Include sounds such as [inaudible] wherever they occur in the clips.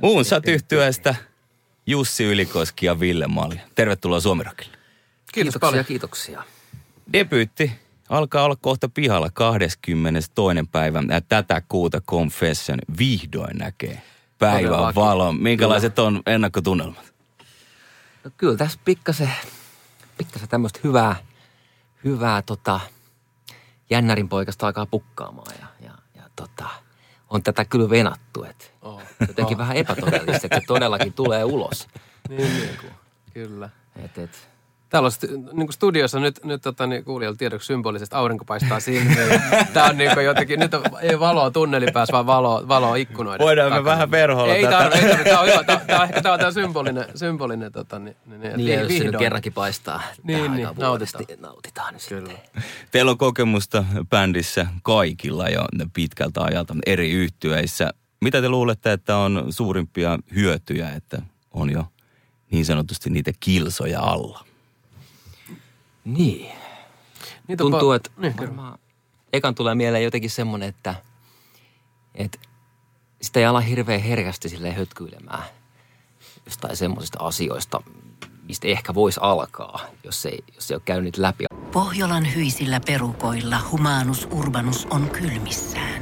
Muun yhtyeestä Jussi Ylikoski ja Ville Malja. Tervetuloa Suomirokille. Kiitos kiitoksia, paljon. kiitoksia. Debyytti alkaa olla kohta pihalla 22. päivä. Tätä kuuta Confession vihdoin näkee päivän valo. Minkälaiset kyllä. on ennakkotunnelmat? No kyllä tässä pikkasen, pikkasen tämmöistä hyvää, hyvää tota, jännärin poikasta alkaa pukkaamaan ja, ja, ja tota, on tätä kyllä venattu. Jotenkin oh. vähän epätodellista, että se todellakin tulee ulos. niin, niin kuin, kyllä. Et, et, Täällä on niin studiossa nyt, nyt tota, niin kuulijoilla tiedoksi symbolisesti aurinko paistaa silmiin. [laughs] Tämä on niin jotenkin, nyt on, ei valoa tunnelipäässä, vaan valoa, valoa ikkunoiden Voidaan takana. me vähän verholla ei tätä. Ei tarvitse. Tämä on hyvä. Tämä, on ehkä tämä, tämä symbolinen, symbolinen tota, niin, niin, niin, niin jos se nyt kerrankin paistaa. Niin, niin, nautitaan. nautitaan niin Kyllä. Sitten. Teillä on kokemusta bändissä kaikilla jo pitkältä ajalta eri yhtyeissä. Mitä te luulette, että on suurimpia hyötyjä, että on jo niin sanotusti niitä kilsoja alla? Niin. Niitä Tuntuu, että niin, varmaan ekan tulee mieleen jotenkin semmoinen, että, että sitä ei ala hirveän herkästi sille hötkyilemään jostain semmoisista asioista, mistä ehkä voisi alkaa, jos ei, jos ei ole käynyt läpi. Pohjolan hyisillä perukoilla humanus urbanus on kylmissään.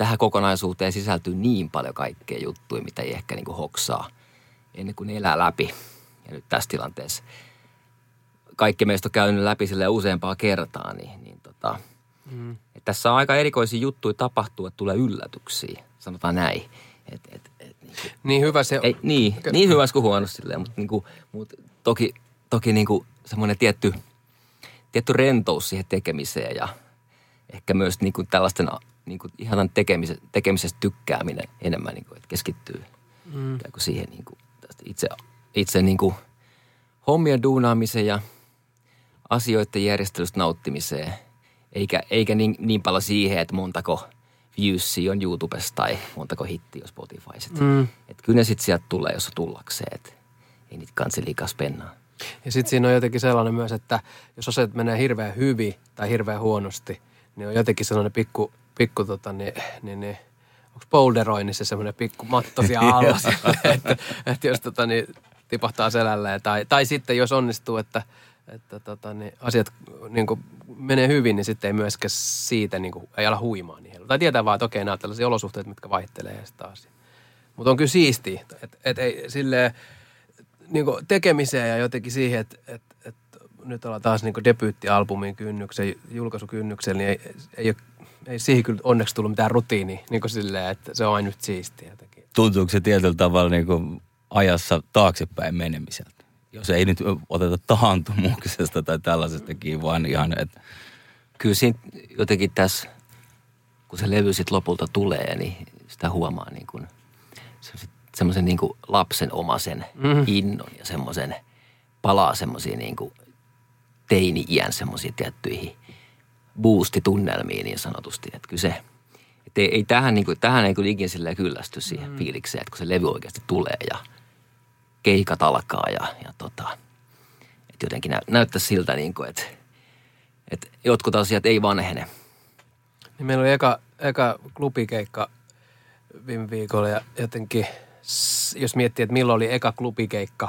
tähän kokonaisuuteen sisältyy niin paljon kaikkea juttuja, mitä ei ehkä niin kuin hoksaa ennen kuin ne elää läpi. Ja nyt tässä tilanteessa – kaikki meistä on käynyt läpi sille useampaa kertaa, niin, niin tota, mm. että tässä on aika erikoisia juttuja tapahtuu, että tulee yllätyksiä, sanotaan näin. Et, et, et, niin, kuin, niin hyvä se ei, Niin, niin hyvä kuin huono silleen, mutta, niin kuin, mutta toki, toki niin kuin semmoinen tietty, tietty rentous siihen tekemiseen ja ehkä myös niin kuin tällaisten niin kuin ihanan tekemisestä, tekemisestä tykkääminen enemmän, niin kuin, että keskittyy mm. siihen niin kuin, itse, itse niin kuin, hommien duunaamiseen ja – asioiden järjestelystä nauttimiseen, eikä, eikä niin, niin paljon siihen, että montako viewsia on YouTubessa tai montako hittiä on Spotifyssa. Mm. Että kyllä ne sitten sieltä tulee, jos on tullakseen, että ei niitä kansi liikaa spennaa. Ja sitten siinä on jotenkin sellainen myös, että jos asiat menee hirveän hyvin tai hirveän huonosti, niin on jotenkin sellainen pikku, pikku tota, niin, niin, niin onko boulderoinnissa semmoinen pikku matto siellä [laughs] alla, että, että jos tota, niin, tipahtaa selälleen. Tai, tai sitten jos onnistuu, että – että tota, niin asiat niin kuin menee hyvin, niin sitten ei myöskään siitä niin kuin, ei ala huimaa niin Tai tietää vaan, että okei, nämä on tällaisia olosuhteita, mitkä vaihtelee ja taas. Mutta on kyllä siistiä, että et ei silleen niin kuin tekemiseen ja jotenkin siihen, että et, et nyt ollaan taas niin debyyttialbumin kynnyksen, julkaisukynnyksen, niin ei, ei, ole, ei siihen kyllä onneksi tullut mitään rutiini, niin kuin silleen, että se on aina nyt siistiä jotenkin. Tuntuuko se tietyllä tavalla niin kuin ajassa taaksepäin menemiseltä? jos ei nyt oteta taantumuksesta tai tällaisestakin, vaan ihan, että... Kyllä siinä jotenkin tässä, kun se levy sitten lopulta tulee, niin sitä huomaa niin kuin semmoisen niin kuin lapsen omasen mm. innon ja semmoisen, palaa semmoisiin niin kuin teini-iän semmoisiin tiettyihin boostitunnelmiin niin sanotusti. Että kyllä se, että ei, ei tähän, niin kuin, tähän ei kyllä ikinä kyllästy siihen mm. fiilikseen, että kun se levy oikeasti tulee ja – keikat alkaa ja, ja tota, että jotenkin nä, näyttää siltä, niin kuin, että, että jotkut asiat ei vanhene. Niin meillä oli eka, eka klubikeikka viime viikolla ja jotenkin, jos miettii, että milloin oli eka klubikeikka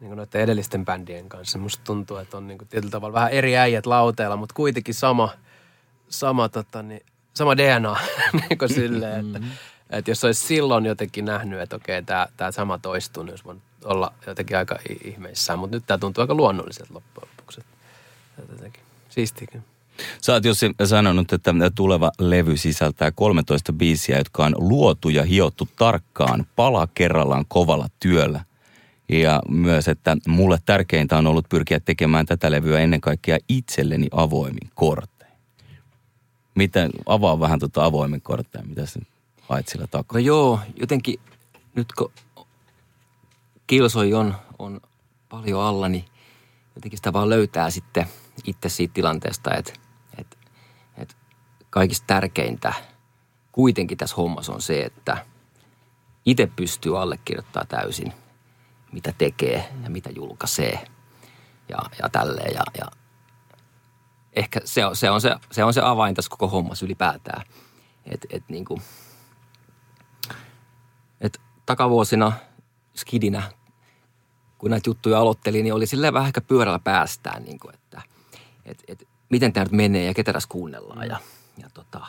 niin noiden edellisten bändien kanssa, musta tuntuu, että on niin kuin tietyllä tavalla vähän eri äijät lauteella, mutta kuitenkin sama, sama, tota, niin, sama DNA [laughs] niin kuin silleen, että, mm-hmm. että jos olisi silloin jotenkin nähnyt, että okei, tämä, tämä sama toistuu, niin olisi voinut olla jotenkin aika ihmeissään, mutta nyt tämä tuntuu aika luonnolliselta loppujen lopuksi. Siistiäkin. Sä oot Jussi sanonut, että tuleva levy sisältää 13 biisiä, jotka on luotu ja hiottu tarkkaan, pala kerrallaan kovalla työllä. Ja myös, että mulle tärkeintä on ollut pyrkiä tekemään tätä levyä ennen kaikkea itselleni avoimin kortein. Miten, avaa vähän tuota avoimin kortteja, mitä sä haet sillä takaa? No joo, jotenkin nyt kun kilsoi on, on paljon alla, niin jotenkin sitä vaan löytää sitten itse siitä tilanteesta, että, että, että kaikista tärkeintä kuitenkin tässä hommassa on se, että itse pystyy allekirjoittamaan täysin, mitä tekee ja mitä julkaisee ja, ja tälleen. Ja, ja ehkä se on se, on se, se on se avain tässä koko hommassa ylipäätään. Että et niin kuin, et takavuosina skidinä, kun näitä juttuja aloittelin, niin oli silleen vähän ehkä pyörällä päästään, niin kuin, että et, et, miten tämä nyt menee ja ketä tässä kuunnellaan ja, ja tota,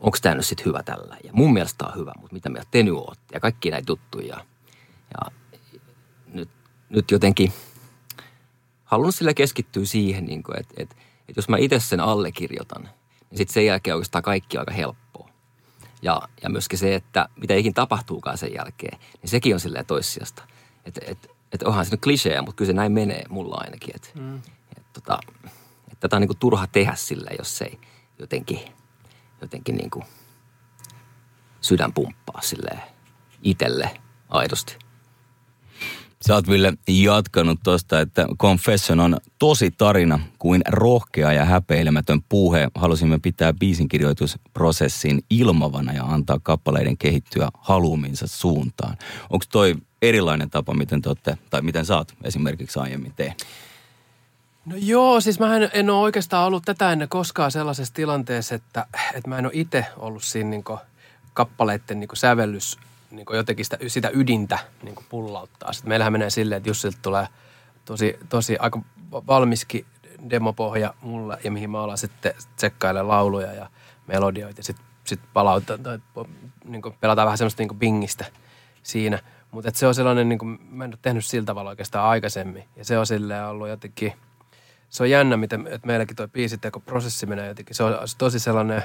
onko tämä nyt sitten hyvä tällä. Ja mun mielestä tää on hyvä, mutta mitä mieltä te nyt ootte ja kaikki näitä juttuja. Ja, ja nyt, jotenkin halunnut sillä keskittyä siihen, niin kuin, että, että, että jos mä itse sen allekirjoitan, niin sitten sen jälkeen oikeastaan kaikki on aika helppoa. Ja, ja myöskin se, että mitä ikin tapahtuukaan sen jälkeen, niin sekin on silleen toissijasta. Että et, et onhan se nyt kliseä, mutta kyllä se näin menee mulla ainakin. Että mm. et, tota, et tätä on niinku turha tehdä silleen, jos ei jotenkin, jotenkin niinku sydän pumppaa silleen itelle aidosti. Sä oot Ville jatkanut tosta, että Confession on tosi tarina kuin rohkea ja häpeilemätön puhe. Halusimme pitää biisinkirjoitusprosessin ilmavana ja antaa kappaleiden kehittyä haluuminsa suuntaan. Onko toi erilainen tapa, miten te ootte, tai miten sä oot esimerkiksi aiemmin tehnyt? No joo, siis mä en, en ole oikeastaan ollut tätä ennen koskaan sellaisessa tilanteessa, että, että mä en ole itse ollut siinä niin kappaleiden niin sävellys niin jotenkin sitä, sitä ydintä niin pullauttaa. Sitten meillähän menee silleen, että Jussilta tulee tosi, tosi aika valmiskin demopohja mulle ja mihin mä alan sitten tsekkailemaan lauluja ja melodioita ja sitten sit palautaa tai niin pelataan vähän semmoista niin bingistä siinä. Mutta se on sellainen, niin kuin, mä en ole tehnyt sillä tavalla oikeastaan aikaisemmin ja se on silleen ollut jotenkin – se on jännä, miten, että meilläkin tuo biisitekoprosessi menee jotenkin. Se on tosi sellainen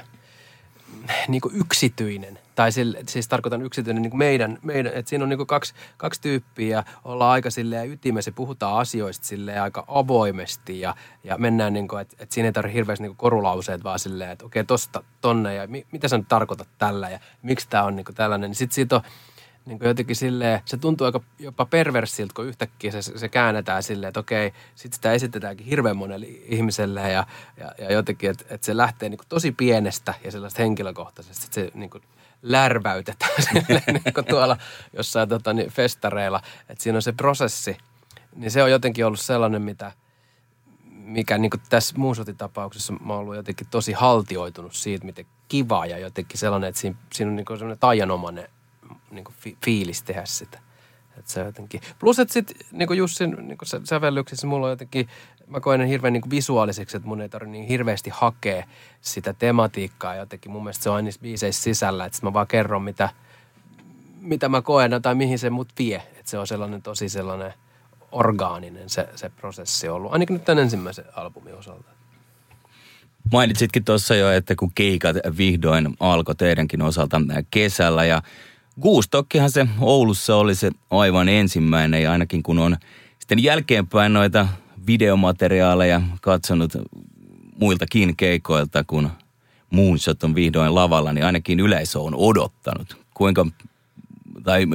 niin kuin yksityinen. Tai sille, siis tarkoitan yksityinen niin kuin meidän, meidän, että siinä on niin kuin kaksi, kaksi tyyppiä ja ollaan aika silleen ytimessä, puhutaan asioista silleen aika avoimesti ja, ja mennään niin kuin, että, että siinä ei tarvitse hirveästi niin kuin korulauseet vaan silleen, että okei tosta tonne ja mi, mitä sä nyt tarkoitat tällä ja miksi tämä on niin kuin tällainen. Niin sitten siitä on niin kuin jotenkin silleen, se tuntuu aika jopa perversiltä, kun yhtäkkiä se, se käännetään silleen, että okei, sitten sitä esitetäänkin hirveän monelle ihmiselle ja, ja, ja jotenkin, että, että se lähtee niin kuin tosi pienestä ja sellaista henkilökohtaisesti, että se niin kuin lärväytetään silleen [laughs] niin kuin tuolla jossain tota, niin festareilla, että siinä on se prosessi, niin se on jotenkin ollut sellainen, mitä, mikä niin kuin tässä muusotitapauksessa mä oon ollut jotenkin tosi haltioitunut siitä, miten kiva ja jotenkin sellainen, että siinä, siinä on niin kuin sellainen taianomainen niin kuin fi- fiilis tehdä sitä. Että se jotenkin. Plus, että sitten niin Jussin niin kuin sävellyksissä mulla on jotenkin, mä koen ne hirveän niin visuaaliseksi, että mun ei tarvitse niin hirveästi hakea sitä tematiikkaa jotenkin. Mun mielestä se on aina niissä biiseissä sisällä, että mä vaan kerron, mitä, mitä mä koen tai mihin se mut vie. Että se on sellainen tosi sellainen orgaaninen se, se prosessi ollut. Ainakin nyt tämän ensimmäisen albumin osalta. Mainitsitkin tuossa jo, että kun keikat vihdoin alkoi teidänkin osalta kesällä ja Guustokkihan se Oulussa oli se aivan ensimmäinen ja ainakin kun on sitten jälkeenpäin noita videomateriaaleja katsonut muiltakin keikoilta, kun Moonshot on vihdoin lavalla, niin ainakin yleisö on odottanut. Kuinka, tai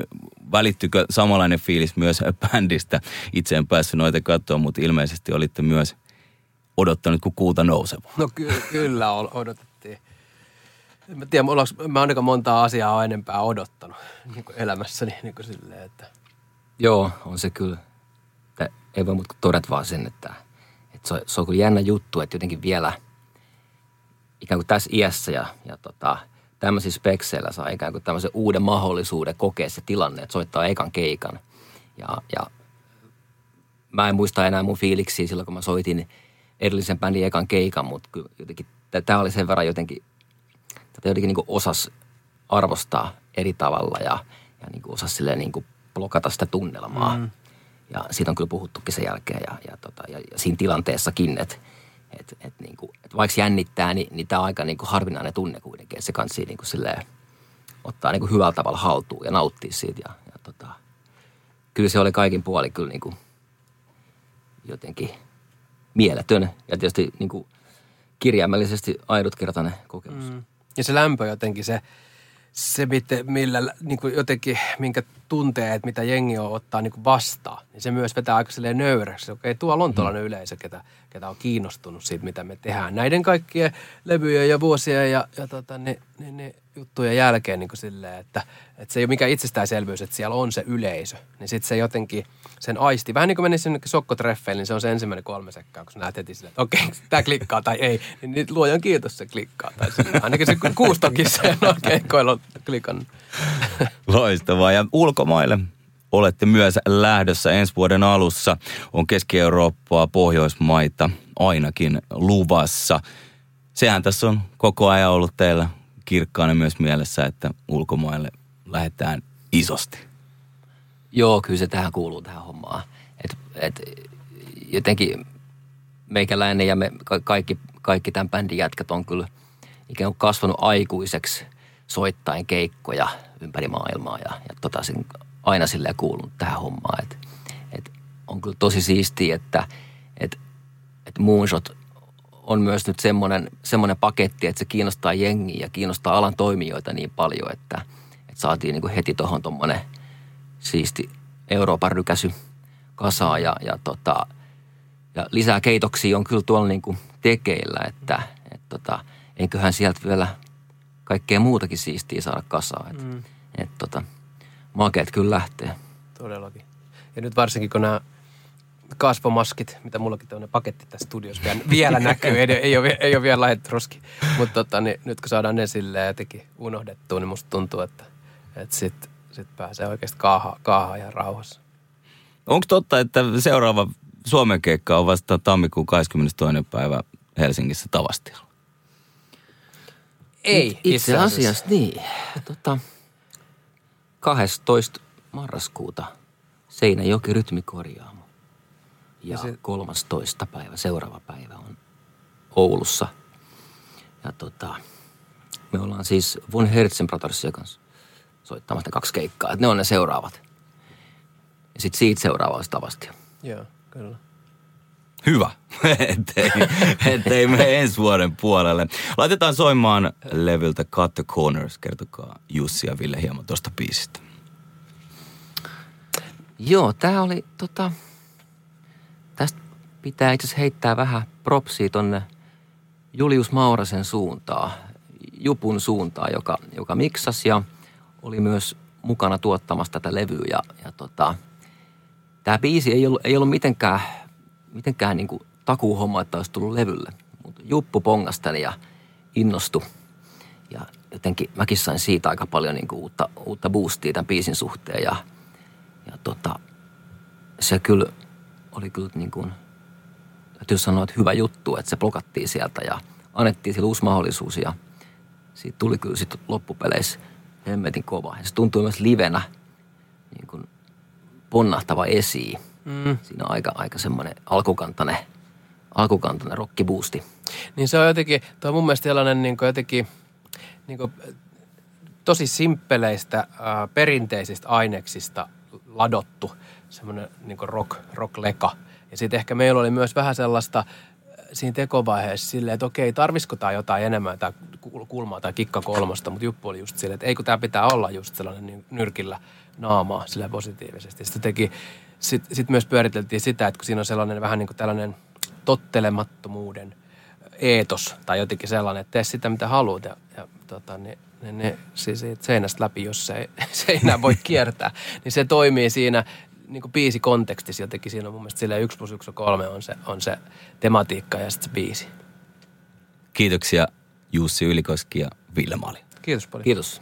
välittykö samanlainen fiilis myös bändistä? Itse en päässyt noita katsoa, mutta ilmeisesti olitte myös odottanut kuin kuuta nousevaa. No ky- kyllä odotettiin. En mä tiedä, ollaanko, mä ainakaan montaa asiaa ole enempää odottanut niin kuin elämässäni niin kuin silleen, että... Joo, on se kyllä. Että ei voi muuta todeta vaan sen, että, että se, on, se on kyllä jännä juttu, että jotenkin vielä ikään kuin tässä iässä ja, ja tota, tämmöisissä spekseillä saa ikään kuin tämmöisen uuden mahdollisuuden kokea se tilanne, että soittaa ekan keikan. Ja, ja mä en muista enää mun fiiliksiä silloin, kun mä soitin edellisen bändin ekan keikan, mutta jotenkin tämä oli sen verran jotenkin tätä jotenkin niin osas arvostaa eri tavalla ja, ja niin osas silleen niin kuin blokata sitä tunnelmaa. Mm. Ja siitä on kyllä puhuttukin sen jälkeen ja, ja, tota, ja, ja siinä tilanteessakin, että et, et, niin kuin, et vaikka jännittää, niin, niin tämä on aika niin kuin harvinainen tunne kuitenkin, että se kansi niin kuin silleen, ottaa niin kuin hyvällä tavalla haltuun ja nauttia siitä. Ja, ja tota, kyllä se oli kaikin puoli kyllä niin kuin jotenkin mieletön ja tietysti niin kuin kirjaimellisesti ainutkertainen kokemus. Mm. Ja se lämpö jotenkin, se, se miten, millä niin kuin jotenkin, minkä tuntee, että mitä jengi on ottaa niin kuin vastaan, niin se myös vetää aika silleen nöyräksi. Okei, tuolla on tuollainen mm. yleisö, ketä, ketä on kiinnostunut siitä, mitä me tehdään. Näiden kaikkien levyjen ja vuosien ja, ja tota, niin, niin, niin, juttujen jälkeen niin silleen, että, että se ei ole mikään itsestäänselvyys, että siellä on se yleisö. Niin sitten se jotenkin, sen aisti, vähän niin kuin menisi jonnekin sokkotreffeille, niin se on se ensimmäinen kolme sekkaa, kun sä näet heti silleen, että okei, [laughs] tämä klikkaa tai ei. Niin, niin luojan kiitos se klikkaa. Tai silleen. [laughs] Ainakin se kuustokissa noin keikoilla on klikannut. [laughs] Loistavaa. Ja ulkomaille olette myös lähdössä ensi vuoden alussa. On Keski-Eurooppaa, Pohjoismaita ainakin luvassa. Sehän tässä on koko ajan ollut teillä kirkkaana myös mielessä, että ulkomaille lähdetään isosti. Joo, kyllä se tähän kuuluu tähän hommaan. Et, et, jotenkin meikäläinen ja me kaikki, kaikki tämän bändin jätkät on kyllä ikään kuin kasvanut aikuiseksi soittain keikkoja ympäri maailmaa ja, ja tota, sen aina silleen kuulunut tähän hommaan. Et, et on kyllä tosi siistiä, että et, et Moonshot on myös nyt semmoinen, semmoinen paketti, että se kiinnostaa jengiä ja kiinnostaa alan toimijoita niin paljon, että, että saatiin niin kuin heti tuohon tuommoinen siisti Euroopan rykäsy kasaan ja, ja, tota, ja lisää keitoksia on kyllä tuolla niin kuin tekeillä, että et tota, eiköhän sieltä vielä kaikkea muutakin siistiä saada kasaan. Et, mm. et tota, makeet kyllä lähtee. Todellakin. Ja nyt varsinkin kun nämä kasvomaskit, mitä mullakin on paketti tässä studiossa vielä, vielä [laughs] näkyy. Ei, ei, ole, ei ole vielä laitettu roski. Mutta tota, niin, nyt kun saadaan ne silleen jotenkin unohdettua, niin musta tuntuu, että, että sitten sit pääsee oikeasti kaahaa, kaahaa ihan rauhassa. Onko totta, että seuraava Suomen keikka on vasta tammikuun 22. päivä Helsingissä Tavastialla? Ei, itse, itse asiassa. asiassa niin. Tota, 12. marraskuuta Seinäjoki rytmikorjaamo. Ja, ja se... 13. päivä, seuraava päivä on Oulussa. Ja tota, me ollaan siis Von Herzen Brothersia kanssa soittamassa kaksi keikkaa. Että ne on ne seuraavat. Ja sitten siitä seuraava tavasti. Joo, kyllä. Hyvä, [laughs] ettei, ettei me ensi vuoden puolelle. Laitetaan soimaan levyltä Cut the Corners. Kertokaa Jussi ja Ville hieman tuosta biisistä. Joo, tämä oli tota, tästä pitää itse asiassa heittää vähän propsia tonne Julius Maurasen suuntaan, Jupun suuntaan, joka, joka miksasi ja oli myös mukana tuottamassa tätä levyä. Ja, ja tota, tämä biisi ei ollut, ei ollut mitenkään, mitenkään niin takuuhomma, että olisi tullut levylle. Mutta Juppu pongasteli ja innostui. Ja jotenkin mäkin sain siitä aika paljon niin uutta, uutta boostia tämän biisin suhteen. Ja, ja tota, se kyllä oli kyllä niin kuin, täytyy sanoa, että hyvä juttu, että se blokattiin sieltä ja annettiin sille uusi mahdollisuus ja siitä tuli kyllä sitten loppupeleissä hemmetin kova. Ja se tuntui myös livenä niin kuin ponnahtava esiin. Mm. Siinä on aika, aika semmoinen alkukantainen, alkukantainen rockibuusti. Niin se on jotenkin, tuo on mun mielestä sellainen niin jotenkin niin kuin, tosi simppeleistä, äh, perinteisistä aineksista ladottu semmoinen niin rock, rock-leka. Ja sitten ehkä meillä oli myös vähän sellaista äh, siinä tekovaiheessa silleen, että okei, tarvisiko tämä jotain enemmän, tämä kulmaa tai kikka kolmosta, mutta Juppu oli just silleen, että ei kun tämä pitää olla just sellainen niin nyrkillä naamaa sille positiivisesti. Sitten teki, sitten sit myös pyöriteltiin sitä, että kun siinä on sellainen vähän niin kuin tällainen tottelemattomuuden eetos tai jotenkin sellainen, että tee sitä mitä haluat ja, ja tota, niin, niin, niin siis seinästä läpi, jos se ei, [laughs] se ei enää voi [laughs] kiertää, niin se toimii siinä niin kuin biisi kontekstissa jotenkin. Siinä on mun mielestä silleen 1 plus 1 on 3 on se, on se tematiikka ja sitten se biisi. Kiitoksia Jussi Ylikoski ja Ville Mali. Kiitos paljon. Kiitos.